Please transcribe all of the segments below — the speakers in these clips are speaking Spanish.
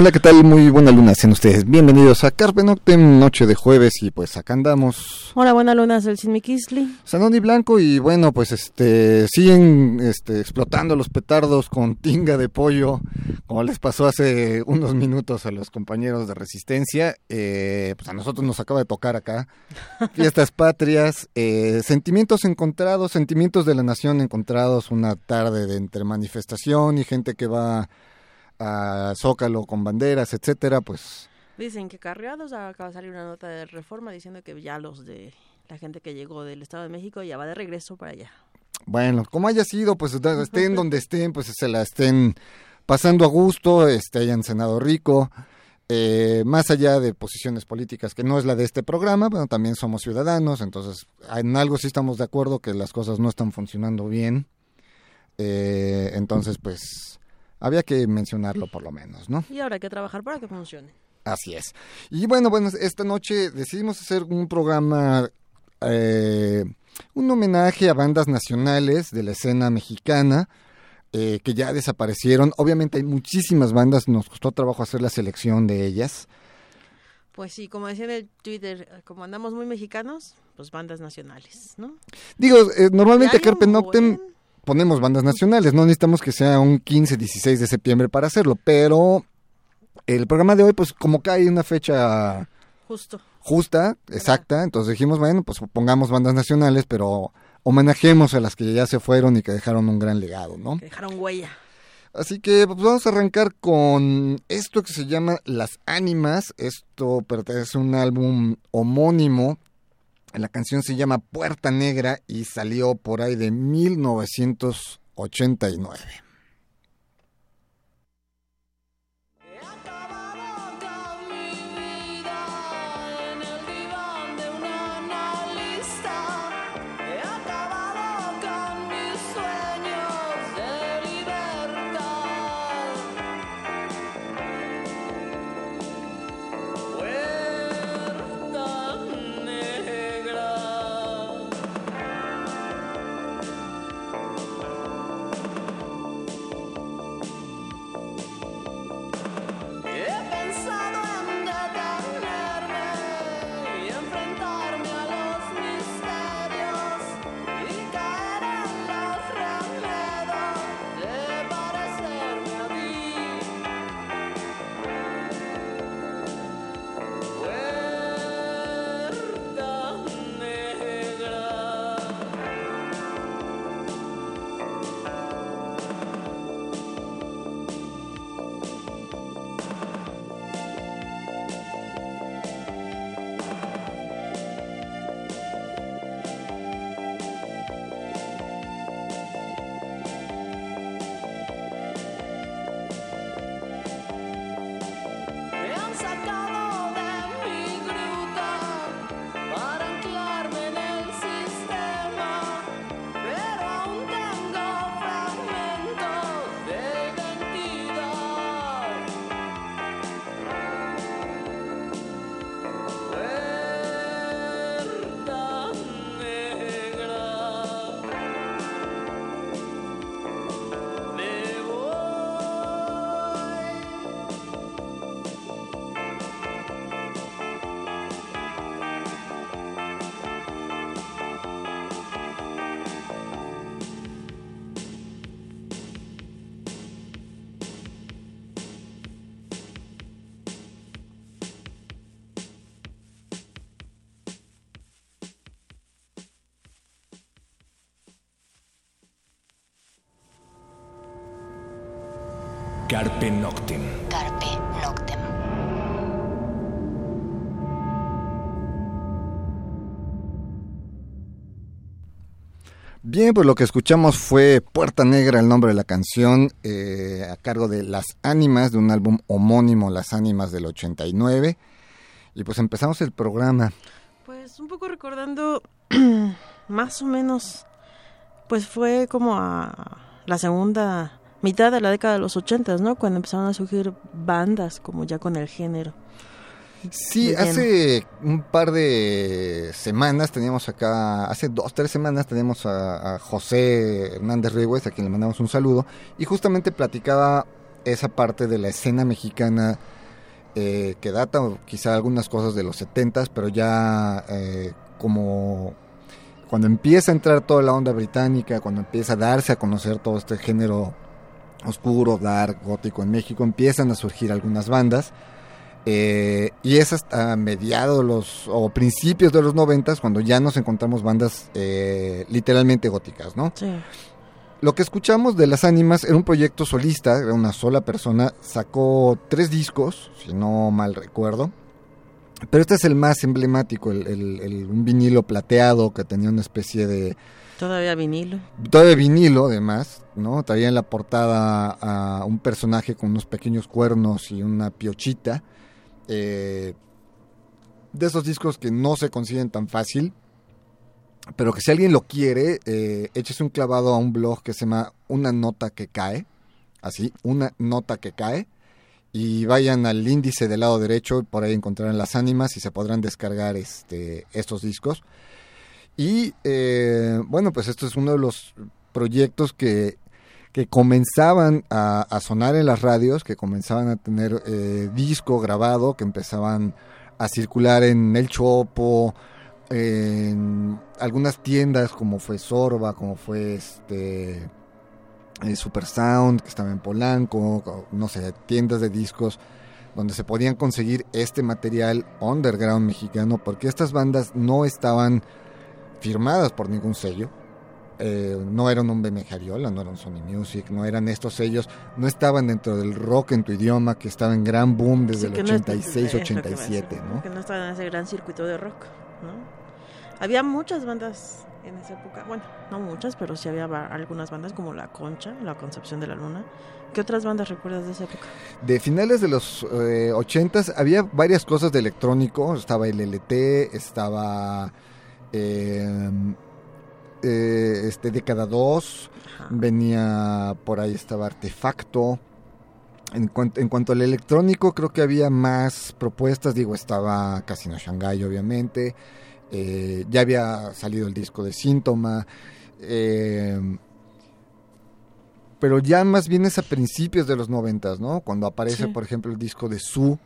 Hola, ¿qué tal? Muy buena luna, sean ustedes bienvenidos a Carpe Noctem, noche de jueves y pues acá andamos. Hola, buena luna, es el Sidney Kisley. Sanón y Blanco y bueno, pues este siguen este, explotando los petardos con tinga de pollo, como les pasó hace unos minutos a los compañeros de Resistencia. Eh, pues a nosotros nos acaba de tocar acá. Fiestas patrias, eh, sentimientos encontrados, sentimientos de la nación encontrados, una tarde de entre manifestación y gente que va a Zócalo con banderas, etcétera, pues... Dicen que carreados, acaba de salir una nota de reforma diciendo que ya los de la gente que llegó del Estado de México ya va de regreso para allá. Bueno, como haya sido, pues estén donde estén, pues se la estén pasando a gusto, este, hayan cenado rico, eh, más allá de posiciones políticas, que no es la de este programa, bueno, también somos ciudadanos, entonces en algo sí estamos de acuerdo que las cosas no están funcionando bien, eh, entonces pues había que mencionarlo por lo menos, ¿no? Y ahora hay que trabajar para que funcione. Así es. Y bueno, bueno, esta noche decidimos hacer un programa, eh, un homenaje a bandas nacionales de la escena mexicana eh, que ya desaparecieron. Obviamente hay muchísimas bandas, nos costó trabajo hacer la selección de ellas. Pues sí, como decía en el Twitter, como andamos muy mexicanos, pues bandas nacionales, ¿no? Digo, eh, normalmente Carpe Noctem ponemos bandas nacionales, no necesitamos que sea un 15, 16 de septiembre para hacerlo, pero el programa de hoy, pues como cae una fecha Justo. justa, exacta, entonces dijimos, bueno, pues pongamos bandas nacionales, pero homenajemos a las que ya se fueron y que dejaron un gran legado, ¿no? Que dejaron huella. Así que pues vamos a arrancar con esto que se llama Las Ánimas. Esto pertenece a un álbum homónimo la canción se llama Puerta Negra y salió por ahí de 1989. Carpe Noctem. Carpe Noctem. Bien, pues lo que escuchamos fue Puerta Negra, el nombre de la canción, eh, a cargo de Las Ánimas, de un álbum homónimo, Las Ánimas del 89. Y pues empezamos el programa. Pues un poco recordando, más o menos, pues fue como a la segunda mitad de la década de los 80, ¿no? Cuando empezaron a surgir bandas como ya con el género. Sí, hace un par de semanas teníamos acá, hace dos, tres semanas teníamos a, a José Hernández Reyes, a quien le mandamos un saludo, y justamente platicaba esa parte de la escena mexicana eh, que data quizá algunas cosas de los 70 pero ya eh, como cuando empieza a entrar toda la onda británica, cuando empieza a darse a conocer todo este género oscuro, dark, gótico en México, empiezan a surgir algunas bandas. Eh, y es hasta mediados los, o principios de los noventas cuando ya nos encontramos bandas eh, literalmente góticas, ¿no? Sí. Lo que escuchamos de las ánimas era un proyecto solista, era una sola persona, sacó tres discos, si no mal recuerdo. Pero este es el más emblemático, el, el- el- un vinilo plateado que tenía una especie de... Todavía vinilo. De vinilo, además, ¿no? Traía en la portada a un personaje con unos pequeños cuernos y una piochita. eh, de esos discos que no se consiguen tan fácil, pero que si alguien lo quiere, eh, échese un clavado a un blog que se llama Una Nota que Cae, así, Una Nota que Cae, y vayan al índice del lado derecho, por ahí encontrarán las ánimas y se podrán descargar este, estos discos. Y eh, bueno, pues esto es uno de los proyectos que, que comenzaban a, sonar en las radios, que comenzaban a tener eh, disco grabado, que empezaban a circular en El Chopo, en algunas tiendas como fue Sorba, como fue este eh, Super Sound, que estaba en Polanco, no sé, tiendas de discos donde se podían conseguir este material underground mexicano, porque estas bandas no estaban firmadas por ningún sello. Eh, no eran un BM Jariola, no eran Sony Music, no eran estos sellos, no estaban dentro del rock en tu idioma que estaba en gran boom desde Sí, el que no es- 86, es lo que me 87, decía, ¿no? Que no estaba en ese gran circuito de rock, ¿no? Había muchas bandas en esa época, bueno, no muchas, pero sí había algunas bandas como La Concha, La Concepción de la Luna. ¿Qué otras bandas recuerdas de esa época? De finales de los eh, 80s había varias cosas de electrónico, estaba el LT, estaba eh, eh, este Década 2, Ajá. venía por ahí estaba Artefacto. En, cuan- en cuanto al electrónico, creo que había más propuestas. Digo, estaba Casino Shanghai, obviamente. eh, ya había salido el disco de Síntoma. eh, pero ya más bien es a principios de los noventas, ¿no? Cuando aparece, Sí. por ejemplo, el disco de Su,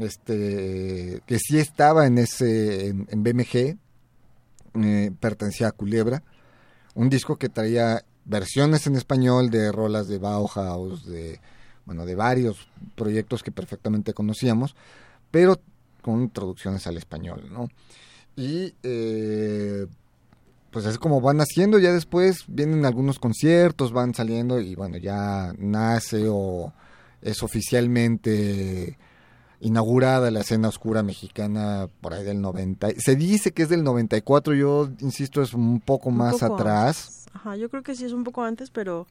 este, que sí estaba en ese, en, en BMG, pertenecía a Culebra, un disco que traía versiones en español de rolas de Bauhaus, de, bueno, de varios proyectos que perfectamente conocíamos, pero con traducciones al español, ¿no? Y eh, pues es como van haciendo, ya después vienen algunos conciertos, van saliendo y bueno, ya nace o es oficialmente inaugurada la escena oscura mexicana por ahí del 90. Se dice que es del 94, yo insisto, es un poco Un más poco atrás. antes. Ajá, yo creo que sí es un poco antes, pero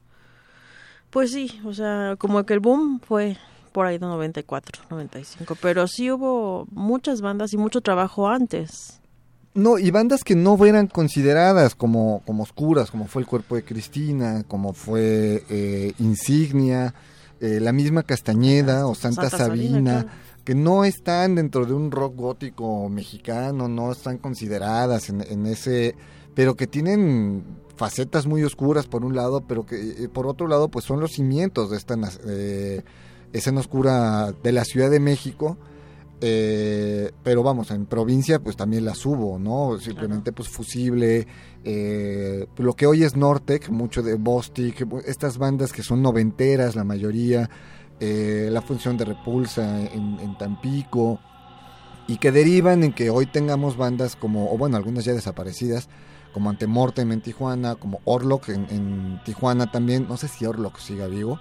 pues sí, o sea, como que el boom fue por ahí de 94, 95, pero sí hubo muchas bandas y mucho trabajo antes. No, y bandas que no eran consideradas como, como oscuras, como fue el cuerpo de Cristina, como fue eh, Insignia, eh, la misma Castañeda o Santa, Santa Sabina, Sabina, claro. Que no están dentro de un rock gótico mexicano, no están consideradas en, en ese, pero que tienen facetas muy oscuras por un lado, pero que eh, por otro lado pues son los cimientos de esta eh, escena oscura de la Ciudad de México. Eh, pero vamos, en provincia pues también las hubo, ¿no? Simplemente pues Fusible, eh, lo que hoy es Nortec, mucho de Bostic, estas bandas que son noventeras la mayoría, eh, la función de Repulsa en, en Tampico, y que derivan en que hoy tengamos bandas como, o bueno, algunas ya desaparecidas, como Antemortem en Tijuana, como Orlok en, en Tijuana también, no sé si Orlok siga vivo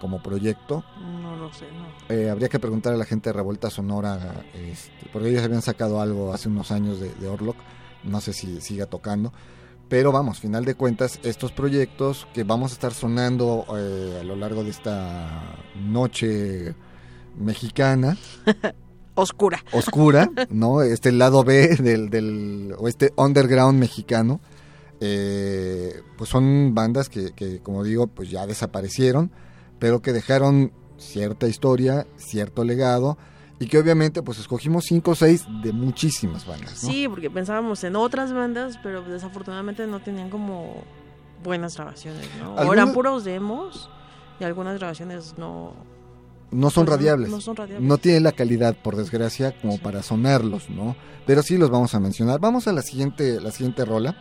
como proyecto, No lo sé, no. eh, habría que preguntar a la gente de Revuelta Sonora, este, porque ellos habían sacado algo hace unos años de, de Orlok, no sé si siga tocando, pero vamos, final de cuentas, estos proyectos que vamos a estar sonando eh, a lo largo de esta noche mexicana, Oscura. oscura, ¿no? Este lado B del, del o este underground mexicano, eh, pues son bandas que, que, como digo, pues ya desaparecieron, pero que dejaron cierta historia, cierto legado, y que obviamente pues escogimos cinco o seis de muchísimas bandas, ¿no? Sí, porque pensábamos en otras bandas, pero desafortunadamente no tenían como buenas grabaciones, ¿no? O eran puros demos y algunas grabaciones no no son Pues radiables. no son radiables. No tienen la calidad, por desgracia, como Sí. para sonarlos, ¿no? Pero sí los vamos a mencionar. Vamos a la siguiente, la siguiente rola.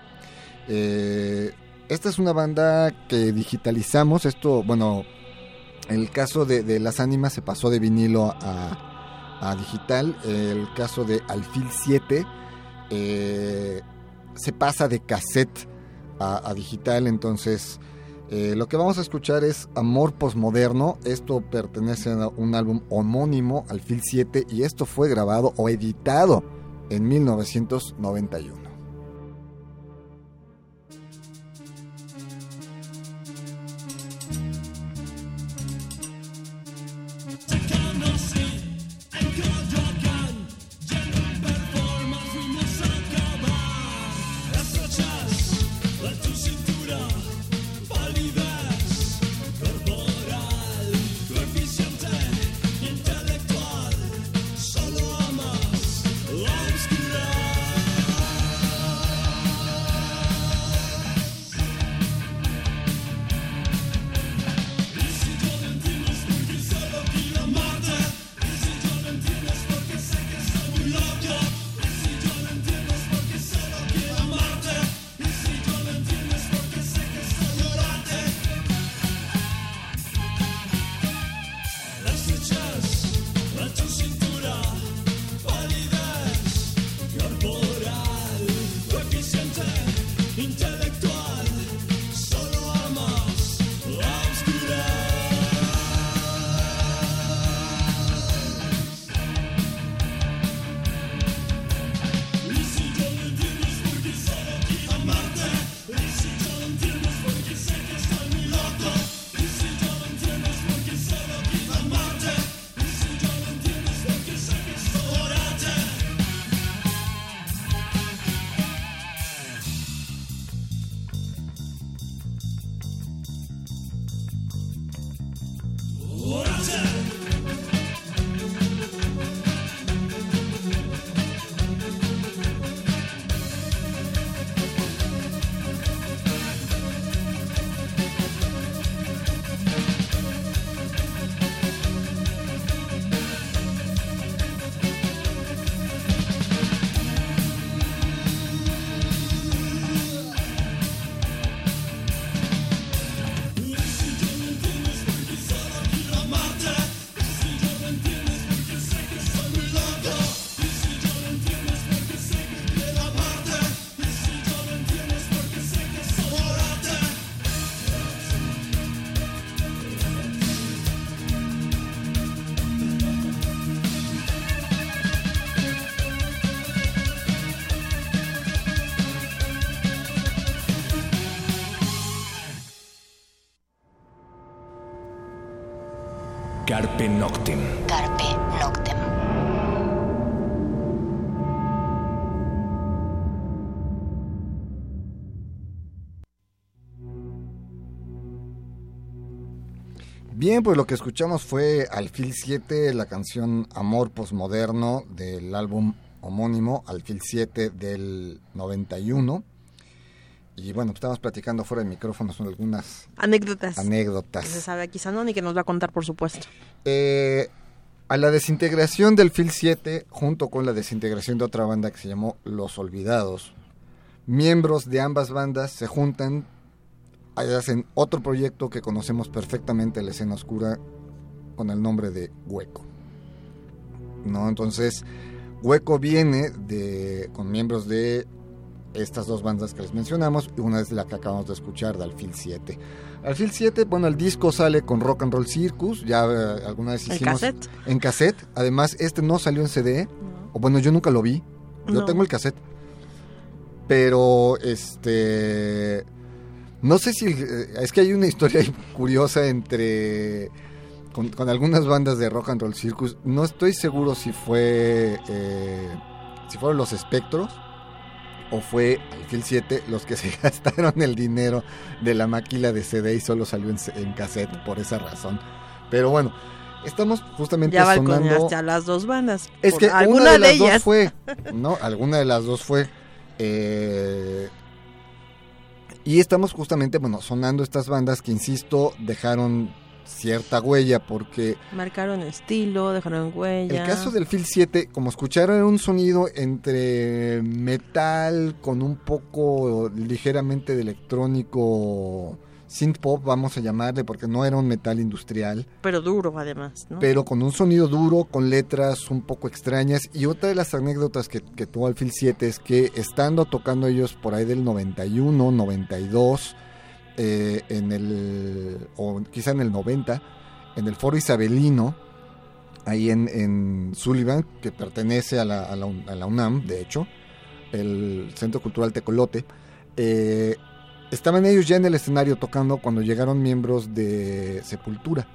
Eh, esta es una banda que digitalizamos. Esto, bueno, el caso de, de Las Ánimas se pasó de vinilo a, a digital. El caso de Alfil 7 eh, se pasa de cassette a, digital. Entonces, eh, lo que vamos a escuchar es Amor Postmoderno. Esto pertenece a un álbum homónimo, Alfil 7, y esto fue grabado o editado en 1991. Carpe Noctem. Carpe Noctem. Bien, pues lo que escuchamos fue Alfil 7, la canción Amor Postmoderno del álbum homónimo Alfil 7 del 91. Y bueno, pues estábamos platicando fuera de micrófono son algunas Anécdotas. Que se anécdotas. sabe quizá no, ni que nos va a contar, por supuesto. Eh, a la desintegración del Phil 7, junto con la desintegración de otra banda que se llamó Los Olvidados, miembros de ambas bandas se juntan y hacen otro proyecto que conocemos perfectamente en la escena oscura con el nombre de Hueco. ¿No? Entonces, Hueco viene de con miembros de estas dos bandas que les mencionamos y una es la que acabamos de escuchar de Alfil 7. Alfil 7, bueno, el disco sale con Rock and Roll Circus, ya eh, alguna vez ¿El hicimos cassette? en cassette. Además, este no salió en CD, No. o bueno, yo nunca lo vi. Yo No. tengo el cassette. Pero este no sé si eh, es que hay una historia curiosa entre con, con algunas bandas de Rock and Roll Circus. No estoy seguro si fue eh, si fueron los Espectros o fue Alfil 7 los que se gastaron el dinero de la máquina de CD y solo salió en, en cassette por esa razón. Pero bueno, estamos justamente Ya sonando a las dos bandas. es que alguna una de las ellas. dos fue, ¿no? Alguna de las dos fue. eh, y estamos justamente, bueno, sonando estas bandas que, insisto, dejaron cierta huella porque Marcaron estilo, dejaron huella. el caso del Phil 7, como escucharon, era un sonido entre metal con un poco ligeramente de electrónico synth pop, vamos a llamarle, porque no era un metal industrial, Pero duro, además, ¿no? pero con un sonido duro, con letras un poco extrañas. Y otra de las anécdotas que, que tuvo el Phil 7 es que estando tocando ellos por ahí del 91, 92, eh, en el, o quizá en el 90, en el Foro Isabelino, ahí en, en Sullivan, que pertenece a la, a la Un- a la UNAM, de hecho, el Centro Cultural Tecolote. eh, estaban ellos ya en el escenario tocando cuando llegaron miembros de Sepultura.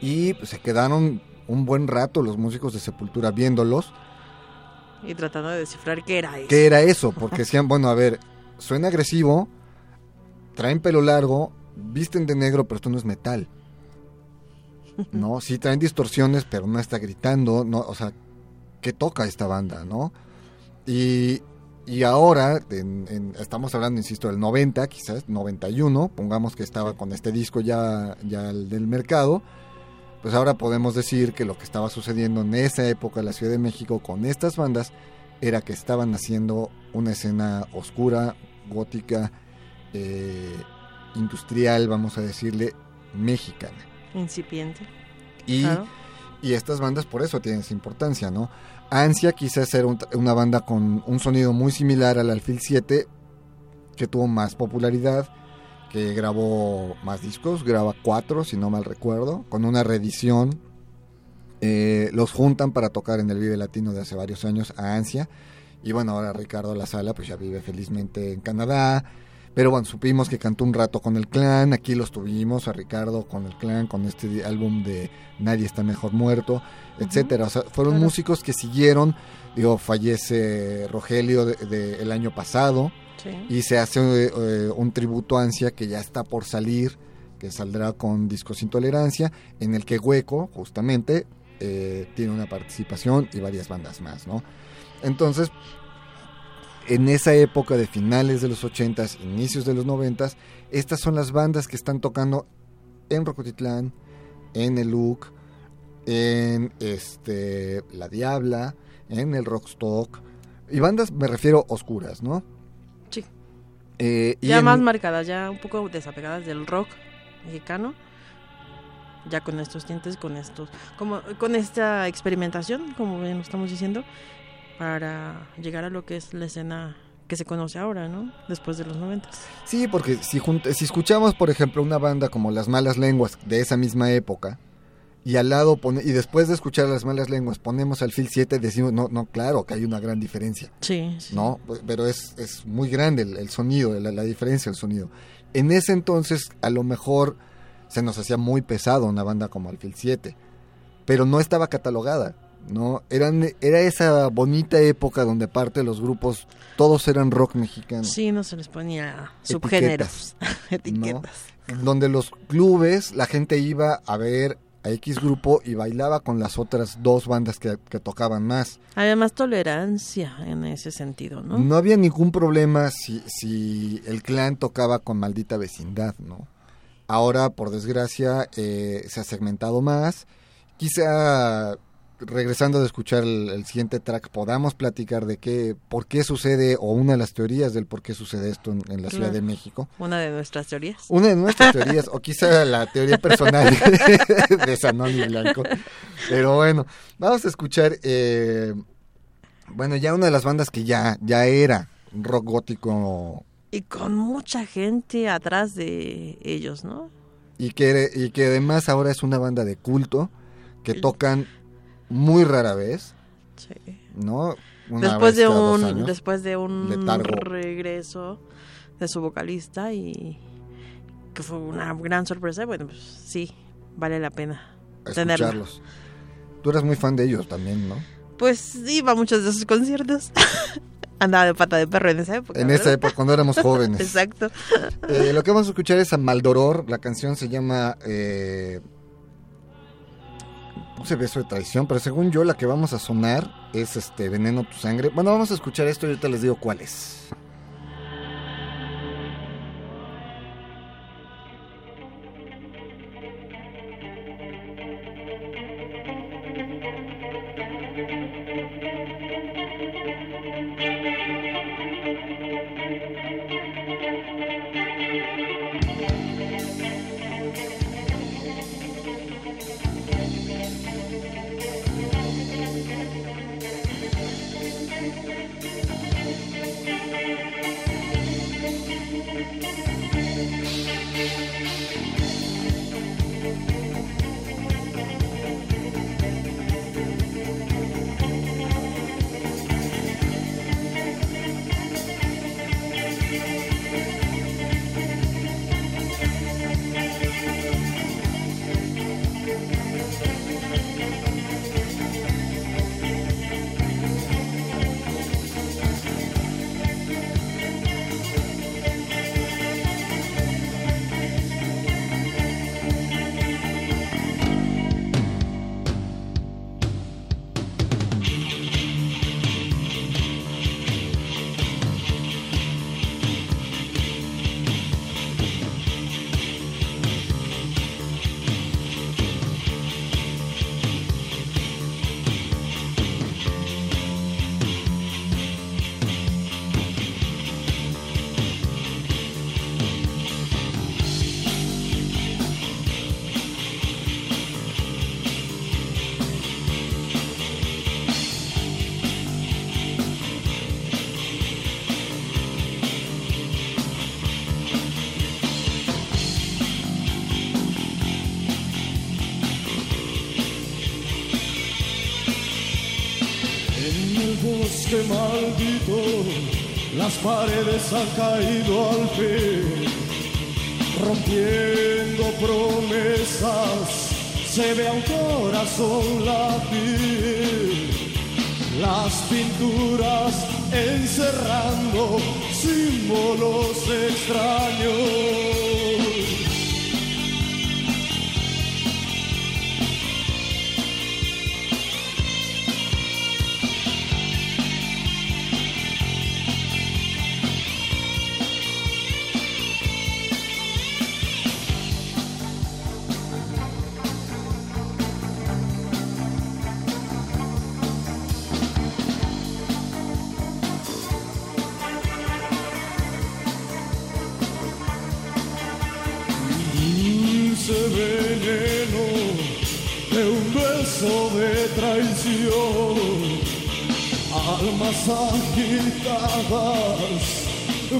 Y pues, se quedaron un buen rato los músicos de Sepultura viéndolos. Y tratando de descifrar qué era eso. ¿Qué era eso? Porque decían, bueno, a ver, suena agresivo, traen pelo largo, visten de negro, pero esto no es metal. ¿No? Sí traen distorsiones, pero no está gritando, no, o sea, ¿qué toca esta banda, no? Y, y ahora, en- en- estamos hablando, insisto, del 90, quizás 91, pongamos que estaba con este disco ya, ya el del mercado, pues ahora podemos decir que lo que estaba sucediendo en esa época en la Ciudad de México con estas bandas era que estaban haciendo una escena oscura, gótica, eh, industrial, vamos a decirle, mexicana. Incipiente. Y, Claro. y estas bandas por eso tienen esa importancia, ¿no? Ansia quizás un- una banda con un sonido muy similar al Alfil 7, que tuvo más popularidad, que grabó más discos, graba cuatro, si no mal recuerdo, con una reedición. Eh, los juntan para tocar en el Vive Latino de hace varios años a Ansia. Y bueno, ahora Ricardo La Sala pues ya vive felizmente en Canadá. Pero bueno, supimos que cantó un rato con el clan, aquí los tuvimos a Ricardo con el clan, con este álbum de Nadie está mejor muerto, etcétera. O sea, fueron Claro. músicos que siguieron, digo, fallece Rogelio de- de- el año pasado Sí. y se hace eh, un tributo a Ansia que ya está por salir, que saldrá con Discos Intolerancia, en el que Hueco, justamente, eh, tiene una participación y varias bandas más, ¿no? Entonces, en esa época de finales de los 80s, inicios de los 90s, estas son las bandas que están tocando en Rocotitlán, en el en este La Diabla, en el Rockstock. Y bandas me refiero oscuras, ¿no? Sí. Eh, Ya en- más marcadas, ya un poco desapegadas del rock mexicano. Ya con estos tintes, con estos, como con esta experimentación, como bien lo estamos diciendo, para llegar a lo que es la escena que se conoce ahora, ¿no? Después de los noventas. Sí, porque si, si escuchamos, por ejemplo, una banda como Las Malas Lenguas de esa misma época, y al lado pone, y después de escuchar Las Malas Lenguas ponemos al Phil 7, decimos, no, no, claro que hay una gran diferencia, Sí, sí. ¿no? Pero es, es muy grande el, el sonido, la, la diferencia del sonido. En ese entonces, a lo mejor se nos hacía muy pesado una banda como Alfil 7, pero no estaba catalogada, ¿no? Eran, era esa bonita época donde parte de los grupos, todos eran rock mexicano. Sí, no se les ponía subgéneros, etiquetas. donde los clubes, la gente iba a ver a X grupo y bailaba con las otras dos bandas que, que tocaban más. Había más tolerancia en ese sentido, ¿no? ¿no? había ningún problema si, si el clan tocaba con maldita vecindad, ¿no? Ahora, por desgracia, eh, se ha segmentado más. Quizá regresando de escuchar el, el siguiente track podamos platicar de qué, por qué sucede o una de las teorías del por qué sucede esto en, en la Ciudad de México. Una de nuestras teorías. Una de nuestras teorías, o quizá la teoría personal de Sanoni Blanco. Pero bueno, vamos a escuchar, eh, bueno, ya una de las bandas que ya, ya era rock gótico Y con mucha gente atrás de ellos, ¿no? y que, y que además ahora es una banda de culto que tocan muy rara vez, Sí. ¿no? Una después de un años. después de un Letargo. regreso de su vocalista y que fue una gran sorpresa bueno pues sí vale la pena escucharlos. Tú eras muy fan de ellos también, ¿no? pues iba a muchos de sus conciertos andaba de pata de perro en esa época En ¿verdad? esa época, cuando éramos jóvenes. exacto Eh, lo que vamos a escuchar es a Maldoror. La canción se llama. Eh, puse beso de traición, pero según yo, la que vamos a sonar es este Veneno tu sangre. Bueno, vamos a escuchar esto y ahorita les digo cuál es. Maldito, las paredes han caído al fin, rompiendo promesas, se ve a un corazón latir, las pinturas encerrando símbolos extraños.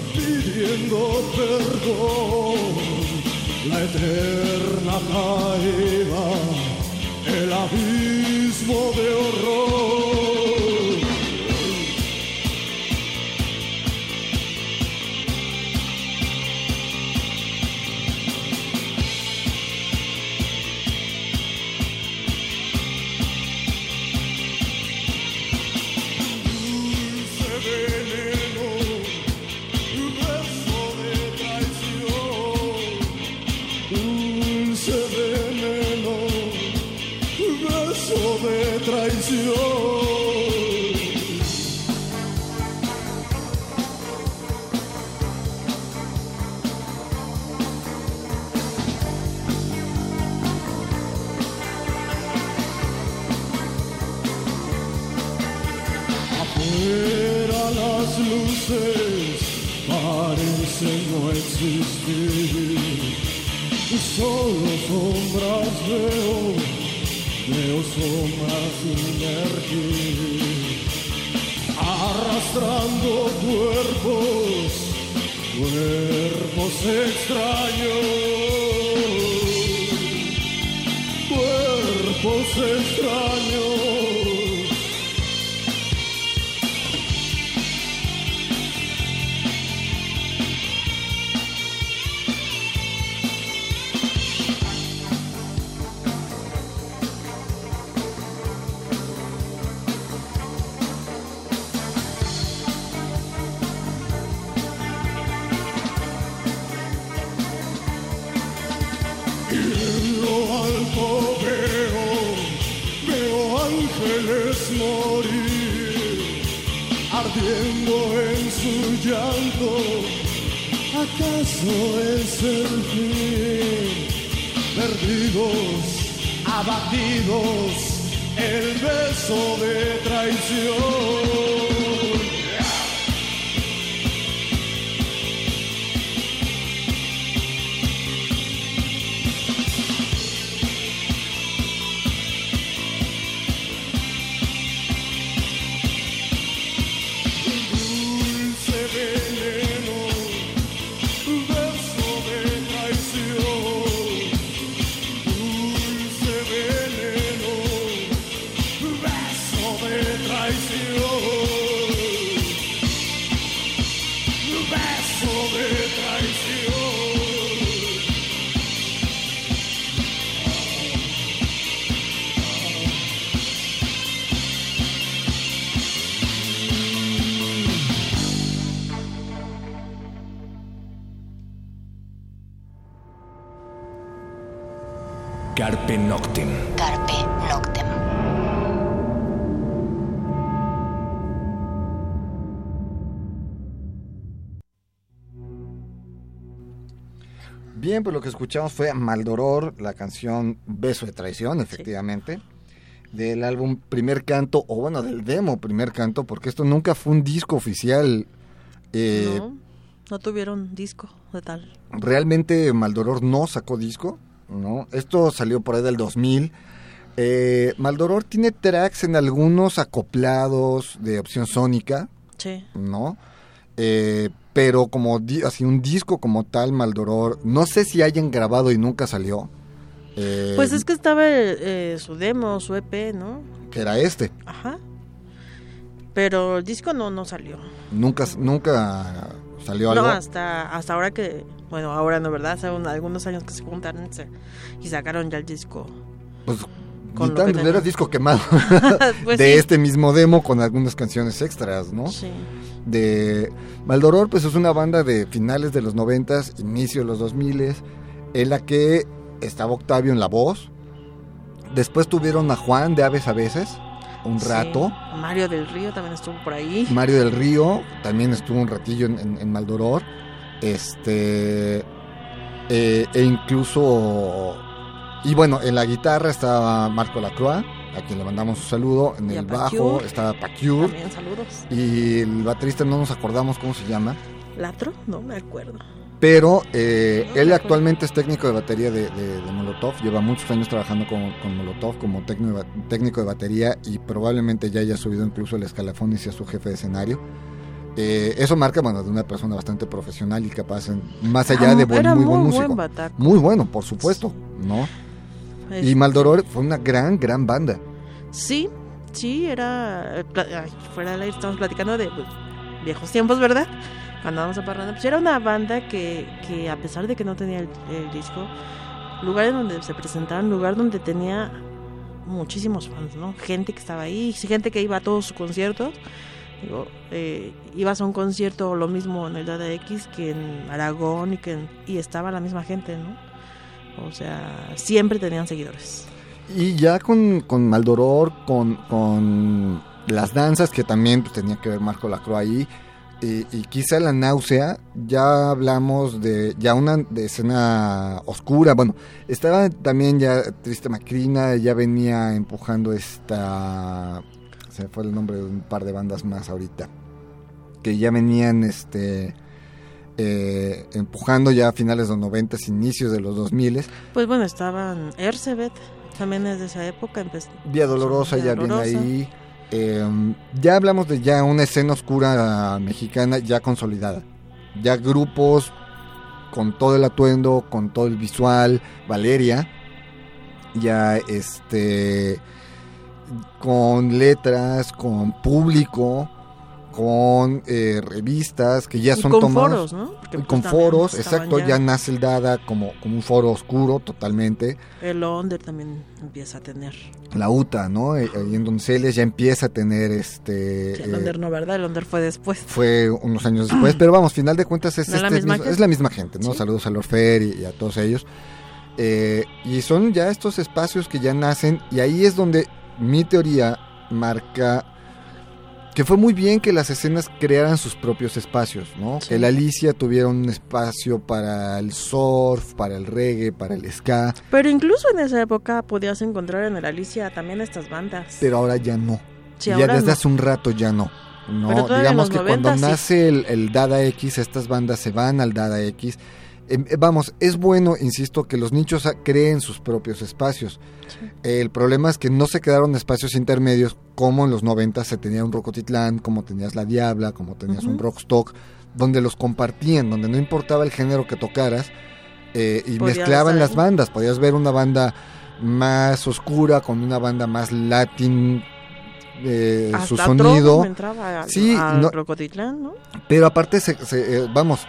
Pidiendo perdón, la eterna caída, el abismo de el beso de traición. Escuchamos fue Maldoror, la canción Beso de Traición, efectivamente, del álbum Primer Canto, o bueno, del demo Primer Canto, porque esto nunca fue un disco oficial. Eh, no, no tuvieron disco de tal. Realmente Maldoror no sacó disco, ¿no? Esto salió por ahí del 2000. Eh, Maldoror tiene tracks en algunos acoplados de opción sónica, Sí. ¿no? Eh, pero como di- así un disco como tal, Maldoror, no sé si hayan grabado y nunca salió. Eh, Pues es que estaba eh, su demo, su EP, ¿no? que era este. Ajá. Pero el disco no, no salió. Nunca, nunca salió No, algo. hasta, hasta ahora que, bueno, ahora no, ¿verdad? Hace un- algunos años que se juntaron y sacaron ya el disco. Pues Con tanto, era disco quemado Pues de sí. este mismo demo con algunas canciones extras, ¿no? Sí. de Maldoror, pues es una banda de finales de los noventas, inicio de los 2000 en la que estaba Octavio en la voz. Después tuvieron a Juan de Aves a veces, un Sí. rato. Mario del Río también estuvo por ahí. Mario del Río también estuvo un ratillo en, en- en Maldoror. Este. eh, e incluso. Y bueno, en la guitarra estaba Marco Lacroix, a quien le mandamos un saludo. En Y el bajo estaba Pacure. También saludos. Y el baterista no nos acordamos cómo se llama. ¿Latro? No me acuerdo. Pero eh, No él actualmente es técnico de batería de, de- de Molotov. Lleva muchos años trabajando con, con Molotov como técnico de, técnico de batería y probablemente ya haya subido incluso el escalafón y sea su jefe de escenario. Eh, eso marca, bueno, de una persona bastante profesional y capaz, en- más allá Ah, de buen, muy buen músico. buen muy bueno, por supuesto, ¿no? Y Maldoror fue una gran, gran banda. Sí, sí, era. ay, fuera del aire estamos platicando de pues, viejos tiempos, ¿verdad? Cuando vamos a Parranda. Pues era una banda que, que a pesar de que no tenía el, el disco, lugar en donde se presentaban, lugar donde tenía muchísimos fans, ¿no? Gente que estaba ahí, gente que iba a todos sus conciertos. Digo, eh, ibas a un concierto lo mismo en el Dada X que en Aragón y que en- y estaba la misma gente, ¿no? O sea, siempre tenían seguidores. Y ya con, con Maldoror, con, con las danzas, que también pues, tenía que ver Marco Lacroix ahí, y, y quizá la náusea, ya hablamos de ya una de escena oscura. Bueno, estaba también ya Triste Macrina, ya venía empujando esta. Se fue el nombre de un par de bandas más ahorita. Que ya venían este. Eh, empujando ya a finales de los 90, inicios de los 2000 Pues bueno, estaban Ercebet, también es de esa época. Vía Dolorosa Vía ya Dolorosa. viene ahí. Eh, ya hablamos de ya una escena oscura mexicana ya consolidada. Ya grupos con todo el atuendo, con todo el visual. Valeria. Ya este. Con letras, con público, con eh, revistas que ya y son con tomadas. foros, ¿no? Que, pues, con foros, exacto, ya. nace el Dada como, como un foro oscuro totalmente. El Onder también empieza a tener. la UTA, ¿no? Eh, Ahí en Donceles ya empieza a tener este... Sí, el eh, Onder no, ¿verdad? El Onder fue después. fue unos años después, pero vamos, final de cuentas es, ¿No es la este misma es la misma gente, ¿no? Sí. Saludos a Lorfer y, y a todos ellos. Eh, y son ya estos espacios que ya nacen y ahí es donde mi teoría marca que fue muy bien que las escenas crearan sus propios espacios, ¿no? Sí. Que la Alicia tuviera un espacio para el surf, para el reggae, para el ska, Pero incluso en esa época podías encontrar en el Alicia también estas bandas. pero ahora ya no. Sí, ya desde no. hace un rato ya no. No, digamos que cuando 90 sí. nace el, el Dada X, estas bandas se van al Dada X. Eh, eh, vamos, es bueno, insisto, que los nichos creen sus propios espacios. El problema es que no se quedaron espacios intermedios como en los 90 se tenía un Rocotitlán, como tenías La Diabla, como tenías un. Rockstock, donde los compartían, donde no importaba el género que tocaras eh, y Podías mezclaban las bandas. Podías ver una banda más oscura con una banda más latin, eh, Hasta su sonido. entraba Sí, al no- Rocotitlán, ¿no? Pero aparte, se, se, eh, vamos,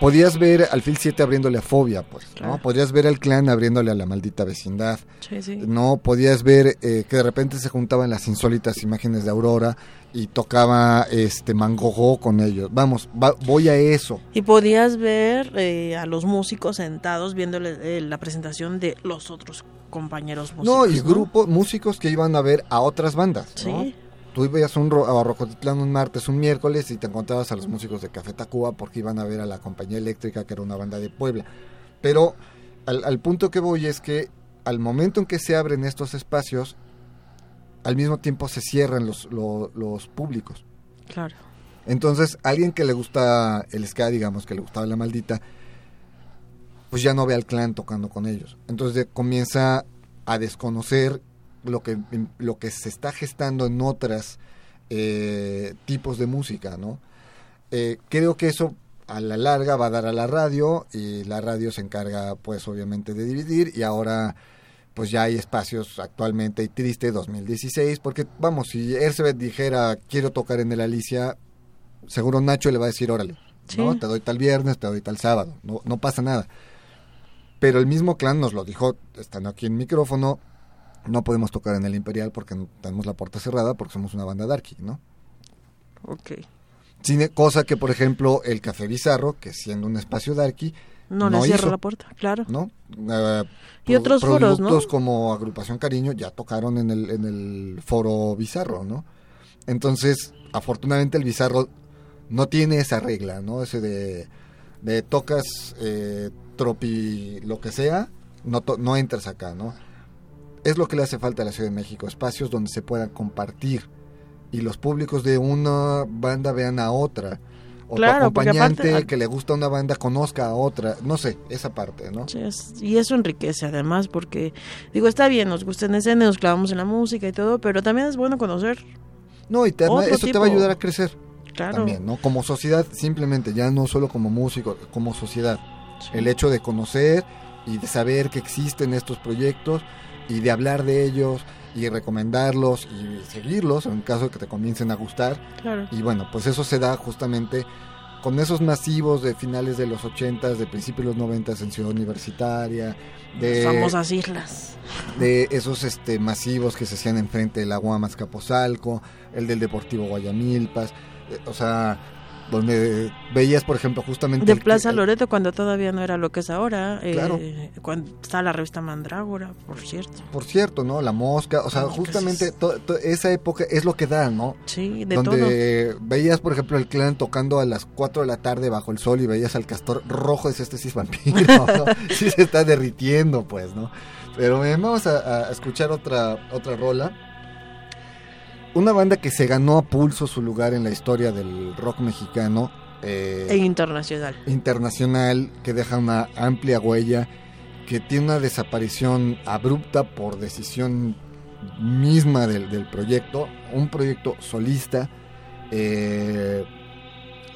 podías ver al Phil 7 abriéndole a Fobia, pues, ¿no? Podías ver al clan abriéndole a la maldita vecindad. Sí, sí. No podías ver eh, que de repente se juntaban las insólitas imágenes de Aurora y tocaba este Mangogó con ellos. Vamos, va- voy a eso. Y podías ver eh, a los músicos sentados viéndole eh, la presentación de los otros compañeros músicos. No, y grupos, músicos que iban a ver a otras bandas. ¿no? Sí. Tú veías un ro- a Rocotitlán un martes, un miércoles y te encontrabas a los músicos de Café Tacuba porque iban a ver a la compañía eléctrica que era una banda de Puebla. Pero al, al punto que voy es que al momento en que se abren estos espacios, al mismo tiempo se cierran los, lo- los públicos. Claro. Entonces, alguien que le gusta el ska, digamos, que le gustaba la maldita, pues ya no ve al clan tocando con ellos. Entonces comienza a desconocer lo que, lo que se está gestando en otras eh, tipos de música, ¿no? Eh, creo que eso a la larga va a dar a la radio y la radio se encarga, pues, obviamente de dividir y ahora pues ya hay espacios actualmente y triste 2016 porque vamos si Ercebet dijera quiero tocar en el Alicia seguro Nacho le va a decir órale no te doy tal viernes te doy tal sábado no no pasa nada. Pero el mismo clan nos lo dijo estando aquí en micrófono no podemos tocar en el Imperial porque tenemos la puerta cerrada porque somos una banda darky no Ok. Cine, cosa que por ejemplo el Café Bizarro que siendo un espacio darky No, No le cierra la puerta, claro. ¿no? Eh, Y otros foros, ¿no? productos como Agrupación Cariño ya tocaron en el, en el foro Bizarro, ¿no? Entonces, afortunadamente el Bizarro no tiene esa regla, ¿no? Ese de, de tocas eh, tropi lo que sea, no, to- no entras acá, ¿no? Es lo que le hace falta a la Ciudad de México, espacios donde se puedan compartir y los públicos de una banda vean a otra. O Claro, tu acompañante aparte- que le gusta una banda conozca a otra, no sé, esa parte, ¿no? Y eso enriquece además porque, digo, está bien, nos gusta en escena, nos clavamos en la música y todo, pero también es bueno conocer, No, y te- eso te va a ayudar a crecer claro. también, ¿no? Como sociedad, simplemente, ya no solo como músico, como sociedad. Sí. El hecho de conocer y de saber que existen estos proyectos y de hablar de ellos y recomendarlos y seguirlos en caso de que te comiencen a gustar. Claro. Y bueno, pues eso se da justamente con esos masivos de finales de los 80s, de principios de los 90s en Ciudad Universitaria, de, Las famosas islas. de esos este masivos que se hacían enfrente de la Guamas Capozalco, el del Deportivo Guayamilpas, eh, o sea, donde veías, por ejemplo, justamente... De el- Plaza el- Loreto cuando todavía no era lo que es ahora. eh, Claro. Cuando está la revista Mandrágora, por cierto. Por cierto, ¿no? La mosca, o sea, Ay, justamente to- to- esa época es lo que da, ¿no? Sí, de todo. donde veías, por ejemplo, el clan tocando a las 4 de la tarde bajo el sol y veías al castor rojo, decías, este sí es vampiro, ¿no? sí se está derritiendo, pues, ¿no? Pero eh, vamos a, a escuchar otra, otra rola. Una banda que se ganó a pulso su lugar en la historia del rock mexicano. eh, E internacional. internacional que deja una amplia huella, que tiene una desaparición abrupta por decisión misma del, del proyecto, un proyecto solista. eh,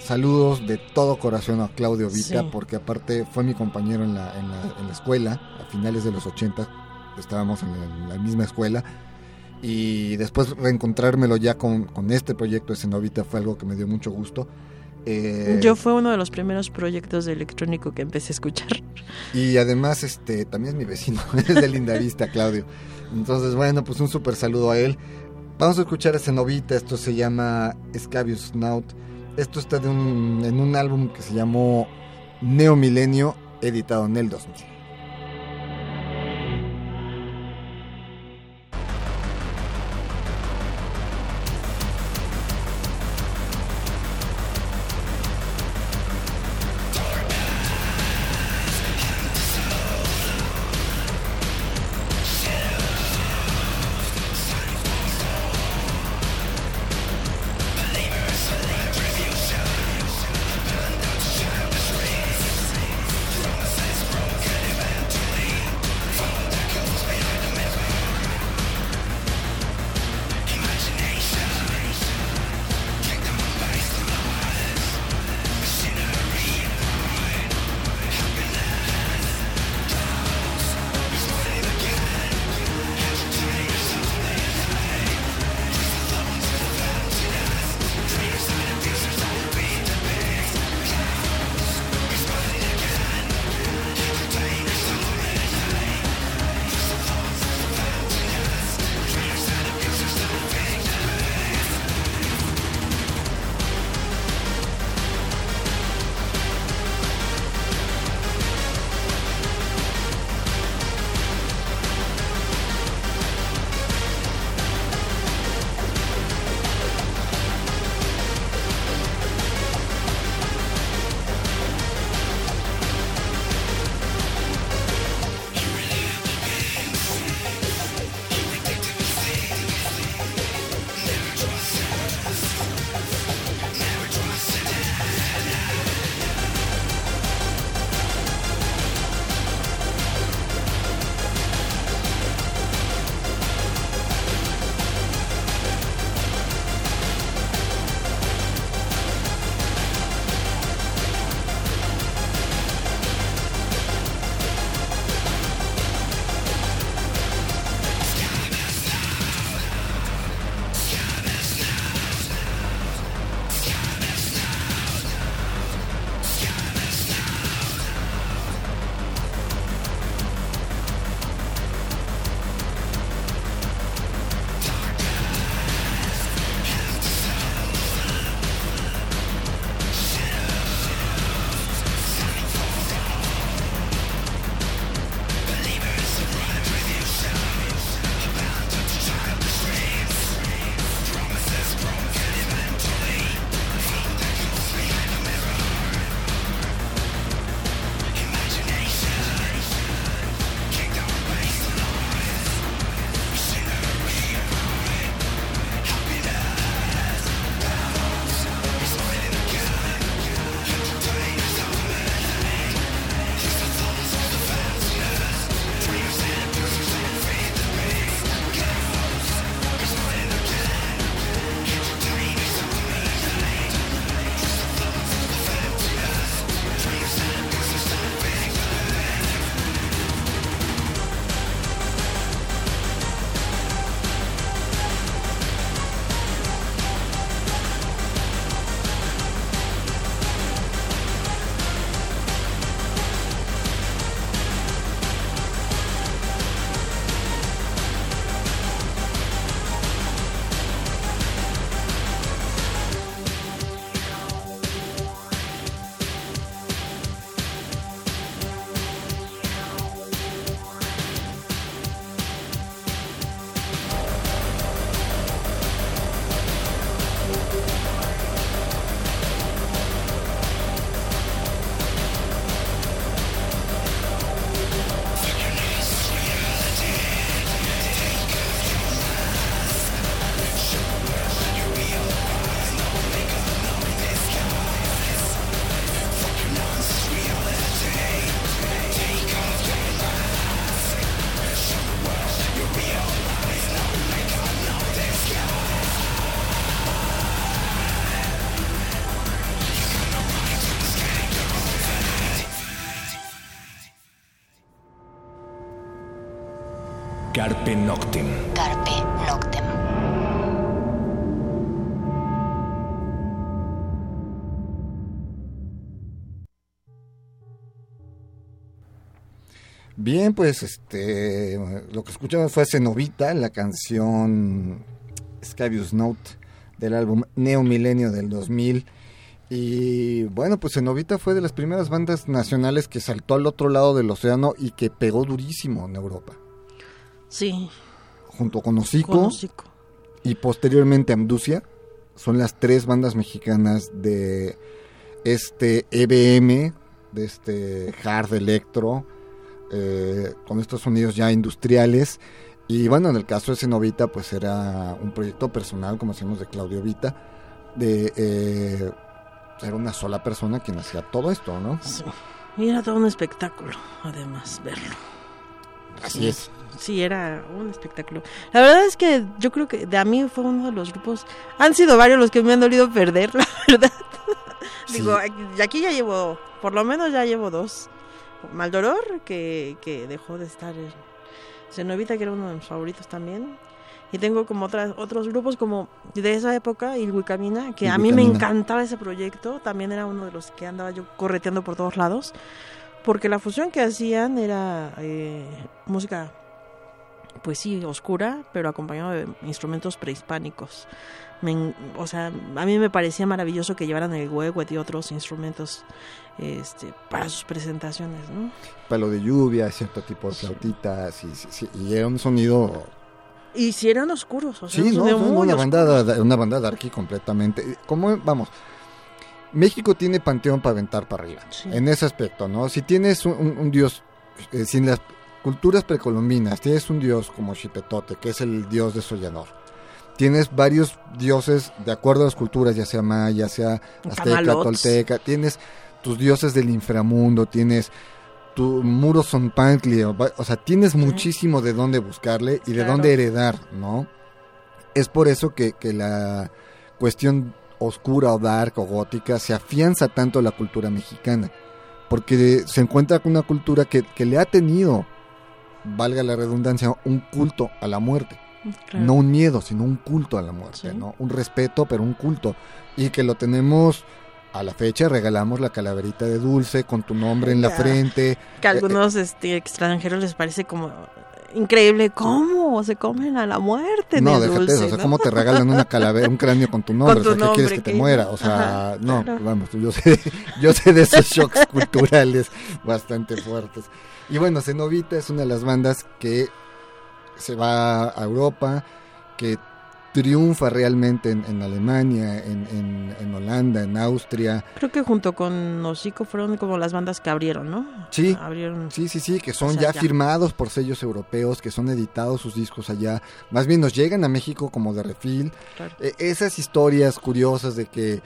saludos de todo corazón a Claudio Vita, Sí. porque aparte fue mi compañero en la, en la, en la escuela, a finales de los 80, estábamos en la, en la misma escuela. Y después reencontrármelo ya con, con este proyecto de Cenovita fue algo que me dio mucho gusto. Eh, Yo fue uno de los primeros proyectos de electrónico que empecé a escuchar. Y además, este, también es mi vecino, es de Lindavista, Claudio. Entonces, bueno, pues un súper saludo a él. Vamos a escuchar a Cenovita, esto se llama Scabious Snout. Esto está de un, en un álbum que se llamó Neo Milenio, editado en el 2000. Carpe Noctem. Carpe Noctem. Bien, pues este lo que escuchamos fue Cenovita, la canción Scabius Note del álbum Neo Milenio del 2000. Y bueno, pues Cenovita fue de las primeras bandas nacionales que saltó al otro lado del océano y que pegó durísimo en Europa. Sí, Junto con Hocico con hocico. y posteriormente Amducia, son las tres bandas mexicanas de este EBM, de este hard electro, eh, con estos sonidos ya industriales. Y bueno, en el caso de Cenovita, pues era un proyecto personal, como decimos, de Claudio Vita, de... eh, era una sola persona quien hacía todo esto, ¿no? Sí. Y era todo un espectáculo, además, verlo. Así Sí. es. Sí, era un espectáculo. La verdad es que yo creo que de a mí fue uno de los grupos. Han sido varios los que me han dolido perder, la verdad. Sí. Digo, aquí- ya llevo, por lo menos ya llevo dos. Maldoror, que, que dejó de estar. en Cenovita, que era uno de mis favoritos también. Y tengo como otras, otros grupos como de esa época, Ilhuicamina, que a mí me encantaba ese proyecto. También era uno de los que andaba yo correteando por todos lados. Porque la fusión que hacían era eh, música, pues sí, oscura, pero acompañado de instrumentos prehispánicos. Me o sea, a mí me parecía maravilloso que llevaran el huehuet y otros instrumentos este, para sus presentaciones, ¿no? Palo de lluvia, cierto tipo de flautitas, y, sí, y era un sonido Y si eran oscuros, o sea, Sí, no, una oscuro. banda, una banda darky completamente. Como, vamos, México tiene panteón para aventar para arriba. Sí. En ese aspecto, ¿no? Si tienes un, un- un dios, eh, sin las culturas precolombinas, tienes un dios como Xipetote, que es el dios de Soyanor. Tienes varios dioses de acuerdo a las culturas, ya sea maya, ya sea azteca, tolteca. Tienes tus dioses del inframundo, tienes tu muro Zonpantli, o va- o sea, tienes muchísimo de dónde buscarle y de dónde heredar, ¿no? Es por eso que, que la cuestión oscura o dark o gótica se afianza tanto a la cultura mexicana, porque se encuentra con una cultura que, que le ha tenido, valga la redundancia, un culto a la muerte. Claro. No un miedo, sino un culto a la muerte, Sí. ¿no? Un respeto, pero un culto. Y que lo tenemos a la fecha, regalamos la calaverita de dulce con tu nombre en la Ya. frente. Que a algunos este, extranjeros les parece como increíble. ¿Cómo se comen a la muerte? No, déjate dulce, eso, o sea. ¿cómo te regalan una calavera, un cráneo con tu nombre? Con tu o sea, ¿qué quieres nombre, que te muera? O sea, Ajá, no, claro. vamos, yo sé, yo sé de esos shocks culturales bastante fuertes. Y bueno, Cenovita es una de las bandas que se va a Europa, que triunfa realmente en, en Alemania, en, en- en Holanda, en Austria. Creo que junto con Hocico fueron como las bandas que abrieron, ¿no? Sí. Abrieron. Sí, sí, sí, que son O sea, ya, ya. firmados por sellos europeos, que son editados sus discos allá. Más bien nos llegan a México como de refil. Claro. Eh, esas historias curiosas de que,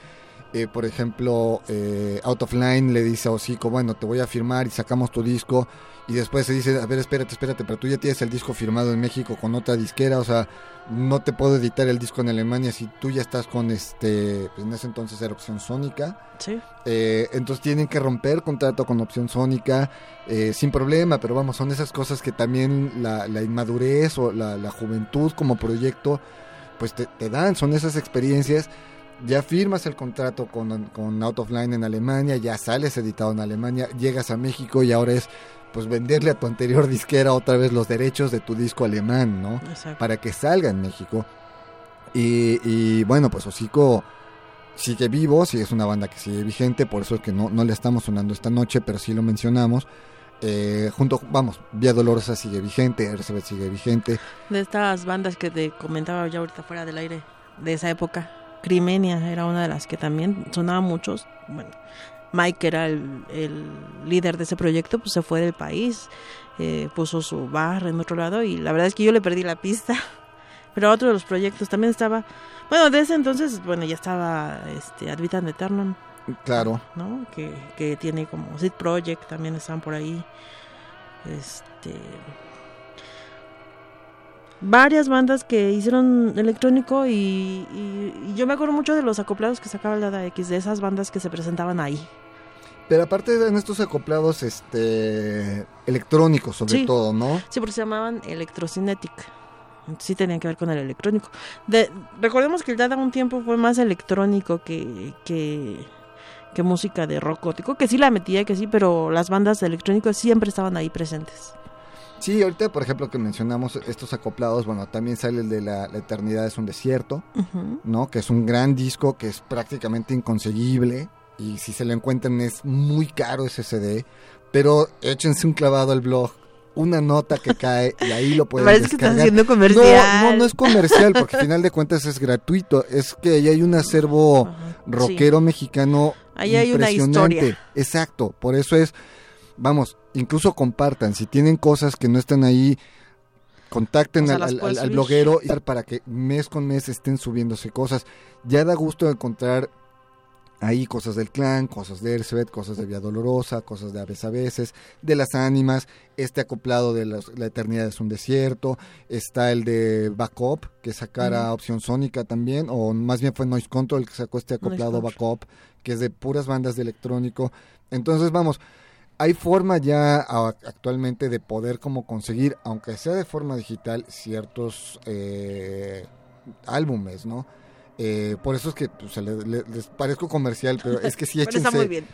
eh, por ejemplo, eh, Out of Line le dice a Hocico, bueno, te voy a firmar y sacamos tu disco. Y después se dice, a ver, espérate, espérate, pero tú ya tienes el disco firmado en México con otra disquera, o sea, no te puedo editar el disco en Alemania si tú ya estás con este, pues en ese entonces era opción sónica. Sí. Eh, entonces tienen que romper contrato con opción sónica eh, sin problema, pero vamos, son esas cosas que también la, la inmadurez o la, la juventud como proyecto pues te, te dan, son esas experiencias. Ya firmas el contrato con, con Out of Line en Alemania, ya sales editado en Alemania, llegas a México y ahora es pues venderle a tu anterior disquera otra vez los derechos de tu disco alemán, ¿no? Exacto. para que salga en México. Y, y, bueno, pues Hocico sigue vivo, sí es una banda que sigue vigente, por eso es que no, no le estamos sonando esta noche, pero sí lo mencionamos. Eh, junto, vamos, Vía Dolorosa sigue vigente, Ercebet sigue vigente. De estas bandas que te comentaba ya ahorita fuera del aire, de esa época, Crimenia era una de las que también sonaba muchos. Bueno, Mike era el, el líder de ese proyecto, pues se fue del país, eh, puso su bar en otro lado y la verdad es que yo le perdí la pista. Pero otro de los proyectos también estaba, bueno, de ese entonces, bueno, ya estaba este, Ad Vitam Aeternam, Claro, ¿no? Que, que tiene como Seed Project, también están por ahí. Este. Varias bandas que hicieron electrónico y, y- y yo me acuerdo mucho de los acoplados que sacaba el Dada X, de esas bandas que se presentaban ahí. Pero aparte de estos acoplados este electrónicos sobre Sí. todo, ¿no? Sí, porque se llamaban Electrocinetic. Sí tenían que ver con el electrónico. De, recordemos que el Dada un tiempo fue más electrónico que, que, que música de rock gótico, que sí la metía, que sí, pero las bandas de electrónico siempre estaban ahí presentes. Sí, ahorita por ejemplo que mencionamos estos acoplados, bueno, también sale el de la, la eternidad es un desierto. ¿no? Que es un gran disco que es prácticamente inconseguible y si se lo encuentran es muy caro ese CD, pero échense un clavado al blog, una nota que cae y ahí lo pueden parece que estás descargar. haciendo comercial. No, no, no es comercial, porque al final de cuentas es gratuito. Es que ahí hay un acervo rockero mexicano Ahí hay una impresionante. historia. Exacto, por eso es, vamos, incluso compartan. Si tienen cosas que no están ahí, contacten O sea, al, bloguero y para que mes con mes estén subiéndose cosas. Ya da gusto encontrar ahí cosas del clan, cosas de Ersbeth, cosas de Vía Dolorosa, cosas de Aves a veces, de las ánimas, este acoplado de la eternidad es un desierto, está el de Backup, que sacara opción sónica también, o más bien fue Noise Control el que sacó este acoplado. Backup, que es de puras bandas de electrónico. Entonces, vamos, hay forma ya actualmente de poder como conseguir, aunque sea de forma digital, ciertos eh, álbumes, ¿no? Eh, por eso es que pues, se le- le- les parezco comercial, pero es que sí Pero está muy échense, bien.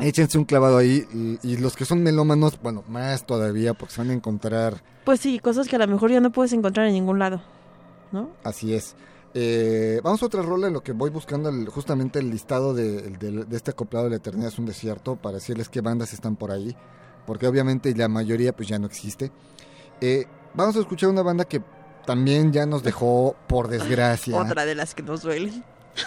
échense un clavado ahí y, y los que son melómanos, bueno, más todavía porque se van a encontrar, Pues sí, cosas que a lo mejor ya no puedes encontrar en ningún lado, ¿no? así es. Eh, vamos a otra rola en lo que voy buscando el- justamente el listado de, de- de este acoplado de la eternidad es un desierto para decirles qué bandas están por ahí, porque obviamente la mayoría pues ya no existe. Eh, vamos a escuchar una banda que también ya nos dejó por desgracia. Otra de las que nos duelen.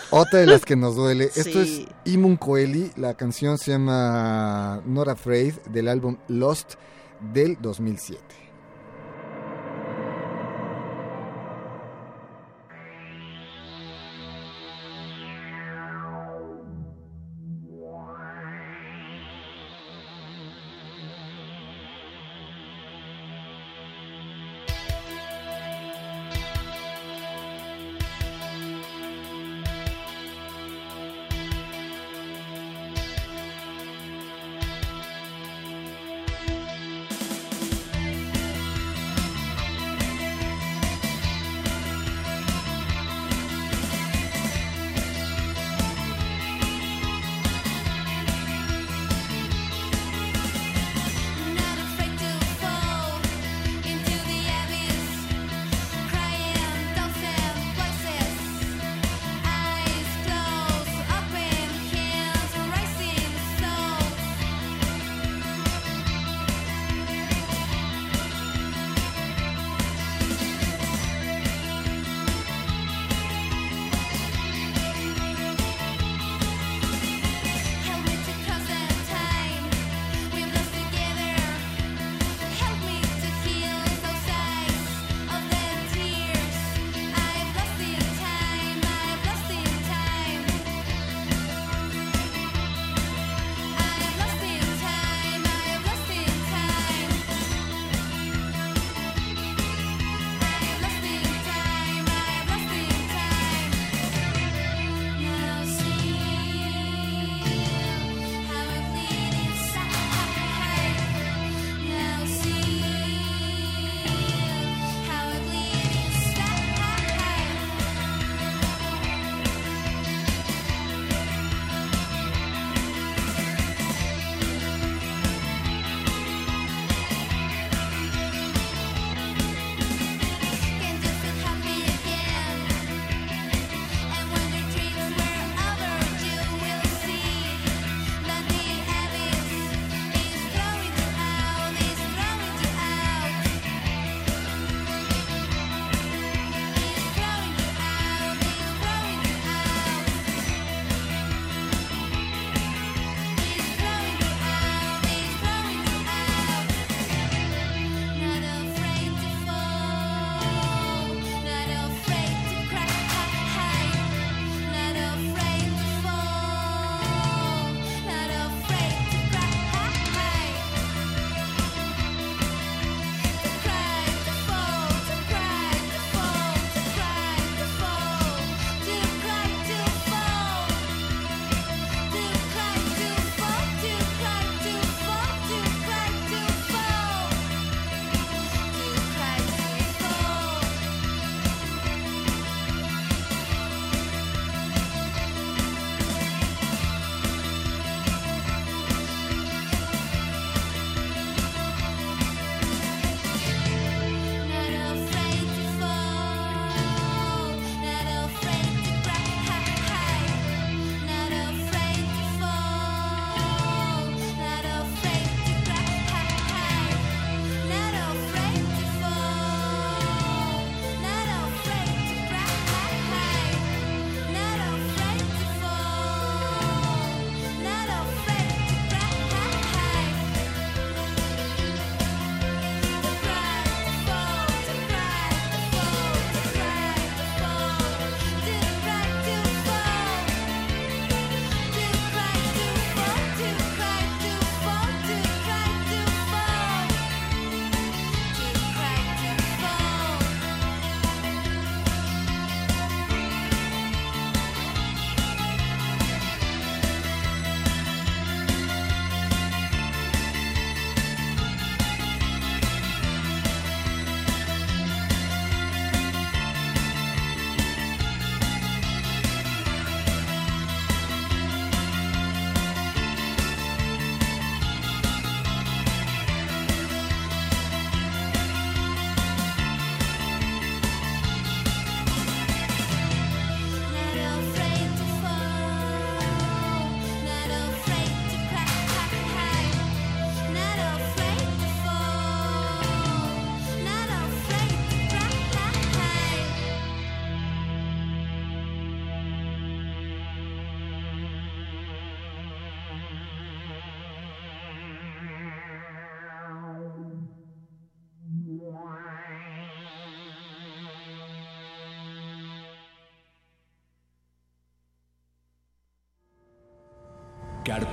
Otra de las que nos duele. Esto es. Imun Coeli. La canción se llama Not Afraid del álbum Lost del 2007.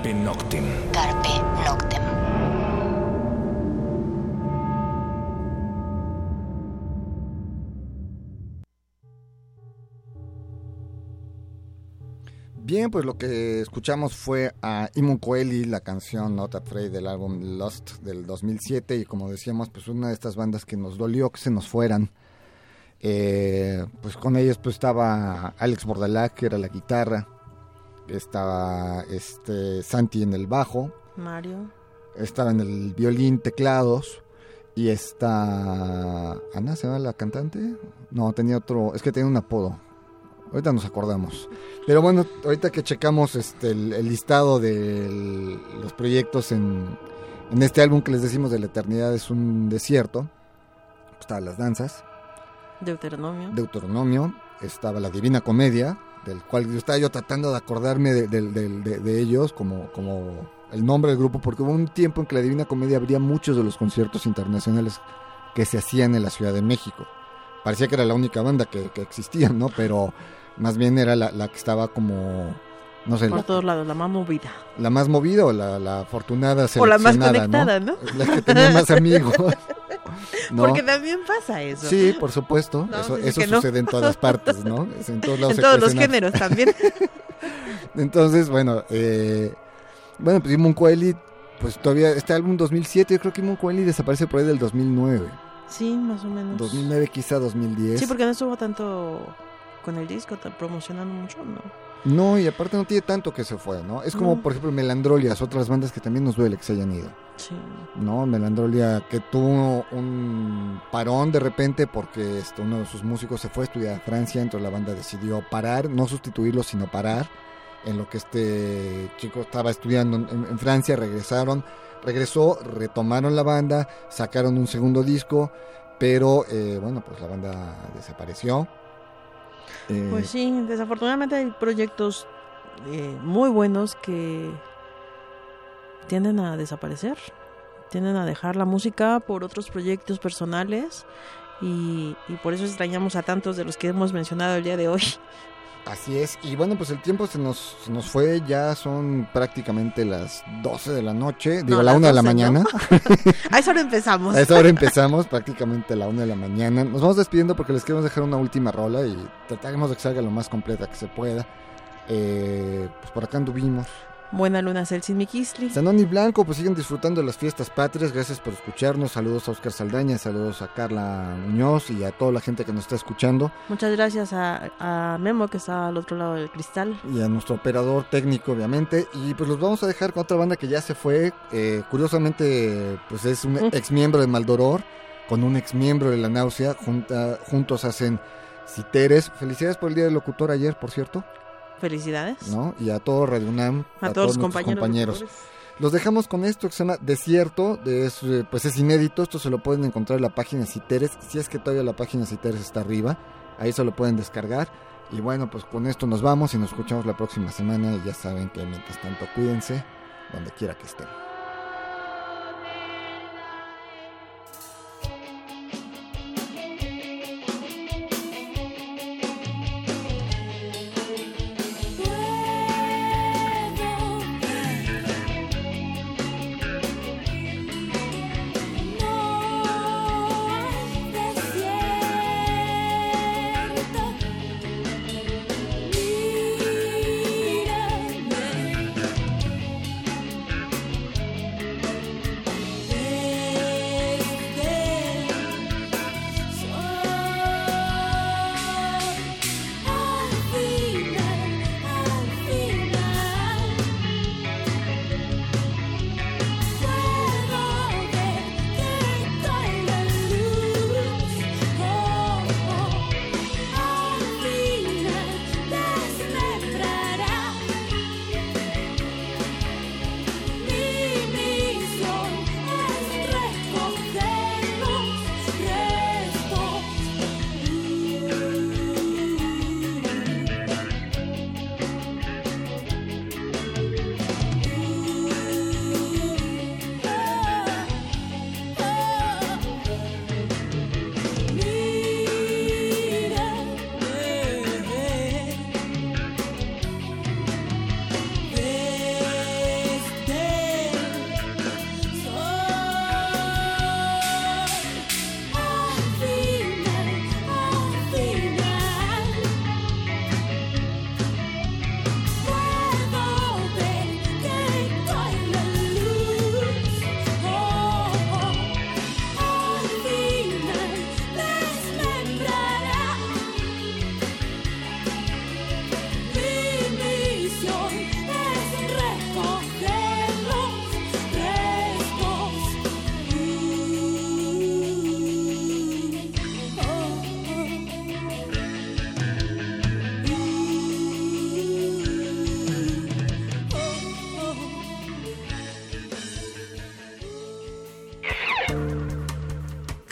Carpe Noctem. Carpe Noctem. Bien, pues lo que escuchamos fue a Imon Coeli, la canción Not Afraid del álbum Lost del 2007 y como decíamos, pues una de estas bandas que nos dolió que se nos fueran. Eh, pues con ellos pues estaba Alex Bordalac, que era la guitarra, estaba este Santi en el bajo, Mario. estaba en el violín, teclados y está Ana, ¿se llama la cantante? No, tenía otro, es que tenía un apodo. Ahorita nos acordamos. Pero bueno, ahorita que checamos este, el, el listado de el- los proyectos en, en este álbum que les decimos de la eternidad es un desierto, estaban las danzas, Deuteronomio. Deuteronomio, estaba la Divina Comedia, del cual yo estaba yo tratando de acordarme de, de- de- de- de ellos como, como el nombre del grupo, porque hubo un tiempo en que la Divina Comedia abría muchos de los conciertos internacionales que se hacían en la Ciudad de México. Parecía que era la única banda que, que existía, ¿no? Pero más bien era la, la que estaba como, no sé, Por la, todos lados, la más movida. la más movida o la, la afortunada O la más seleccionada, conectada, ¿no? La que tenía más amigos. ¿no? Porque también pasa eso. Sí, por supuesto. No, eso eso que no. sucede en todas partes, ¿no? En todos lados. En todos los géneros también. Entonces, bueno, eh, bueno, pues Imon Coeli, pues todavía, este álbum 2007, yo creo que Imon Coeli desaparece por ahí del 2009. Sí, más o menos. 2009 quizá 2010. Sí, porque no estuvo tanto con el disco, promocionando mucho, ¿no? No, y aparte no tiene tanto que se fue, ¿no? Es como, No. por ejemplo, Melandrolias, otras bandas que también nos duele que se hayan ido. Sí. ¿no? Melandrolia que tuvo un parón de repente porque este, uno de sus músicos se fue a estudiar a Francia, entonces la banda decidió parar, no sustituirlo, sino parar en lo que este chico estaba estudiando en, en Francia, regresaron, regresó, retomaron la banda, sacaron un segundo disco, pero eh, bueno, pues la banda desapareció. Eh, Pues sí, desafortunadamente hay proyectos eh, muy buenos que tienden a desaparecer, tienden a dejar la música por otros proyectos personales y, y por eso extrañamos a tantos de los que hemos mencionado el día de hoy. Así es, y bueno, pues el tiempo se nos, se nos fue, ya son prácticamente las 12 de la noche, digo, No, la las 1 de la 12, ¿no? mañana. A esa hora empezamos. A esa hora empezamos, prácticamente a la una de la mañana. Nos vamos despidiendo porque les queremos dejar una última rola y trataremos de que salga lo más completa que se pueda. Eh, pues por acá anduvimos. Buena luna, Celsin Miquisli. Sanón y Blanco, pues siguen disfrutando de las fiestas patrias. Gracias por escucharnos. Saludos a Oscar Saldaña, saludos a Carla Muñoz y a toda la gente que nos está escuchando. Muchas gracias a, a Memo que está al otro lado del cristal. Y a nuestro operador técnico, obviamente. Y pues los vamos a dejar con otra banda que ya se fue. Eh, curiosamente, pues es un ex miembro de Maldoror con un ex miembro de La Náusea. Junta, juntos hacen Citeres. Felicidades por el Día del Locutor ayer, por cierto. Felicidades. ¿no? Y a todo Radio UNAM, A, a, todos los compañeros. Los dejamos con esto que se llama Desierto, de- es, eh, pues es inédito, esto se lo pueden encontrar en la página Citeres, si es que todavía la página Citeres está arriba, ahí se lo pueden descargar. Y bueno, pues con esto nos vamos y nos escuchamos la próxima semana y ya saben que mientras tanto cuídense donde quiera que estén.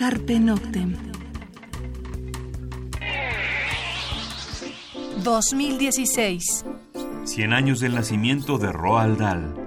Carpe Noctem. 2016. 100 años del nacimiento de Roald Dahl